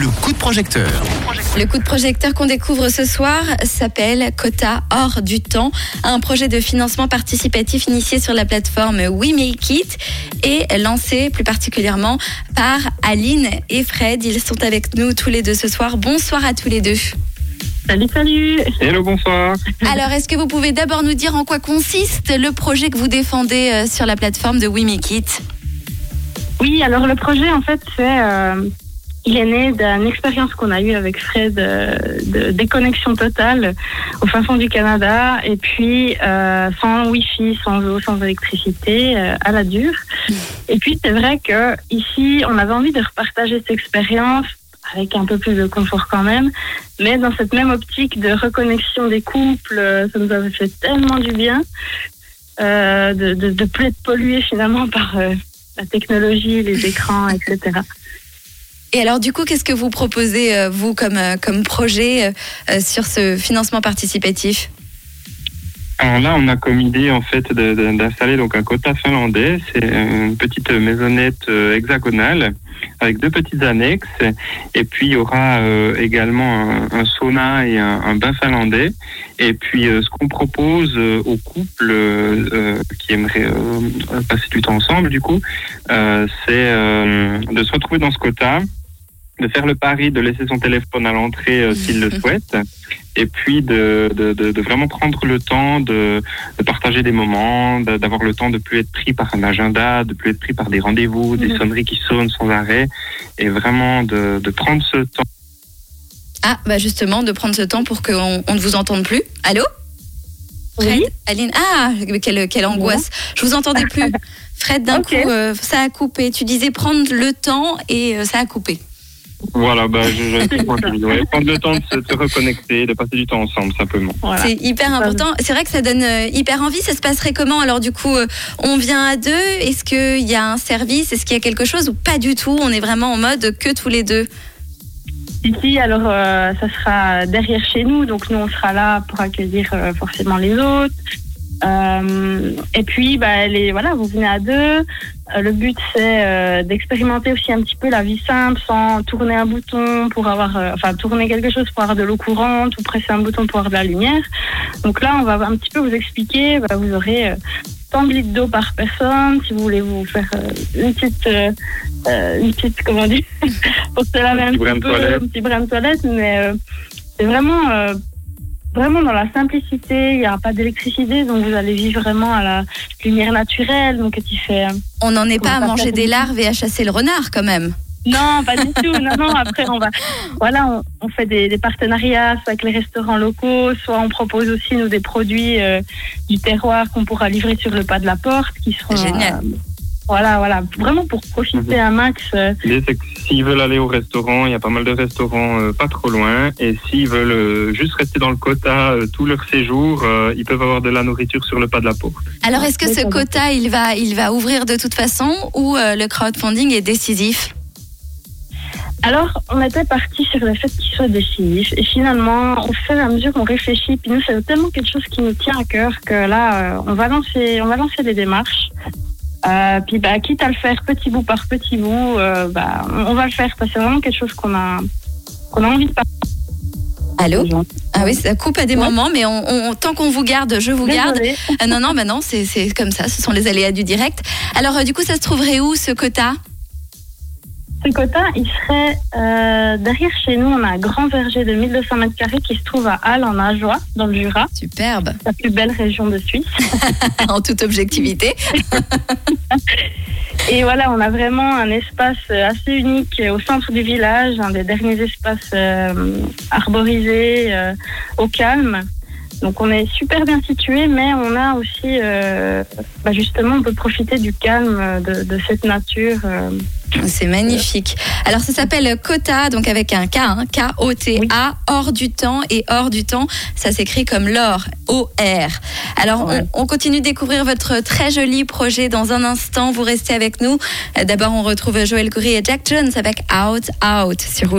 le coup de projecteur. Le coup de projecteur qu'on découvre ce soir s'appelle Quota hors du temps, un projet de financement participatif initié sur la plateforme We Make It et lancé plus particulièrement par Aline et Fred. Ils sont avec nous tous les deux ce soir. Bonsoir à tous les deux. Salut, salut. Hello, bonsoir. Alors, est-ce que vous pouvez d'abord nous dire en quoi consiste le projet que vous défendez euh, sur la plateforme de We Make It Oui, alors le projet, en fait, c'est. euh, il est né d'une expérience qu'on a eue avec Fred euh, de déconnexion totale au fin fond du Canada et puis euh, sans wifi, sans eau, sans électricité euh, à la dure. Et puis c'est vrai que ici on avait envie de repartager cette expérience avec un peu plus de confort quand même, mais dans cette même optique de reconnexion des couples, euh, ça nous avait fait tellement du bien de, de, de plus être pollué finalement par la technologie, les écrans, etc. Et alors, du coup, qu'est-ce que vous proposez, euh, vous, comme, euh, comme projet euh, sur ce financement participatif? Alors là, on a comme idée en fait d'installer un quota finlandais. C'est une petite maisonnette hexagonale avec deux petites annexes. Et puis il y aura également un, un sauna et un, bain finlandais. Et puis ce qu'on propose aux couples qui aimeraient passer du temps ensemble, du coup, c'est de se retrouver dans ce quota, de faire le pari de laisser son téléphone à l'entrée euh, s'il le souhaite, et puis de, de, de, de vraiment prendre le temps de, de partager des moments, de- d'avoir le temps de plus être pris par un agenda, de plus être pris par des rendez-vous, des Mhm. sonneries qui sonnent sans arrêt, et vraiment de, de prendre ce temps. Ah, bah justement, de prendre ce temps pour qu'on on ne vous entende plus. Allô? Fred Oui. Aline Ah, quelle, quelle angoisse. Je vous entendais plus. Fred, d'un coup, euh, ça a coupé. Tu disais prendre le temps et euh, ça a coupé. Voilà, bah, je, je, ouais, prendre le temps de se, de se reconnecter, de passer du temps ensemble simplement. Voilà. C'est hyper important. C'est vrai que ça donne euh, hyper envie. Ça se passerait comment? Alors du coup, euh, on vient à deux. Est-ce qu'il y a un service? Est-ce qu'il y a quelque chose ou pas du tout? On est vraiment en mode que tous les deux. Ici, alors, euh, ça sera derrière chez nous, donc nous, on sera là pour accueillir euh, forcément les autres. Euh, et puis, bah, les, voilà, vous venez à deux. Euh, le but, c'est euh, d'expérimenter aussi un petit peu la vie simple sans tourner un bouton pour avoir, euh, enfin, tourner quelque chose pour avoir de l'eau courante ou presser un bouton pour avoir de la lumière. Donc là, on va un petit peu vous expliquer. Bah, vous aurez euh, tant de litres d'eau par personne. Si vous voulez vous faire une petite, une petite, comment dire, pour se laver un Petit peu, toilette. un petit brin de toilette, mais euh, c'est vraiment, euh, vraiment dans la simplicité. Il n'y a pas d'électricité, donc vous allez vivre vraiment à la lumière naturelle. Donc il fait. euh, On n'en est pas à manger des larves et à chasser le renard quand même. Non, pas du tout. Non, non. Après, on va, voilà, on, on fait des, des partenariats soit avec les restaurants locaux, soit on propose aussi nous des produits euh, du terroir qu'on pourra livrer sur le pas de la porte, qui seront. Génial. euh, voilà, voilà, vraiment pour profiter un max. euh, s'ils veulent aller au restaurant, il y a pas mal de restaurants euh, pas trop loin. Et s'ils veulent euh, juste rester dans le quota euh, tout leur séjour, euh, ils peuvent avoir de la nourriture sur le pas de la porte. Alors est-ce que ce quota il va, il va ouvrir de toute façon ou euh, le crowdfunding est décisif? Alors, on était parti sur le fait qu'il soit décisif. Et finalement, au fur et à mesure qu'on réfléchit, puis nous, c'est tellement quelque chose qui nous tient à cœur que là, on va lancer, on va lancer des démarches. Euh, puis, bah, quitte à le faire petit bout par petit bout, euh, bah, on on va le faire parce que c'est vraiment quelque chose qu'on a, qu'on a envie de partager. Allô. Ah oui, ça coupe à des Ouais. moments, mais on, on- tant qu'on vous garde, je vous garde. Ah non, non, bah non, c'est c'est comme ça, ce sont les aléas du direct. Alors euh, du coup, ça se trouverait où ce quota? Ce quota, il serait euh, derrière chez nous. On a un grand verger de 1200 mètres carrés qui se trouve à Halle, en Ajoie, dans le Jura, Superbe, la plus belle région de Suisse. en toute objectivité. Et voilà, on a vraiment un espace euh, assez unique euh, au centre du village, un des derniers espaces euh, arborisés, euh, au calme. Donc on est super bien situé, mais on a aussi, euh, bah justement, on peut profiter du calme de, de cette nature. C'est magnifique. Alors ça s'appelle Quota, donc avec un K, hein, K-O-T-A, hors du temps. Et hors du temps, ça s'écrit comme l'or, O-R. Alors Ouais. on, on continue de découvrir votre très joli projet dans un instant. Vous restez avec nous. Euh, D'abord, on retrouve Joël Coury et Jack Jones avec Out, Out sur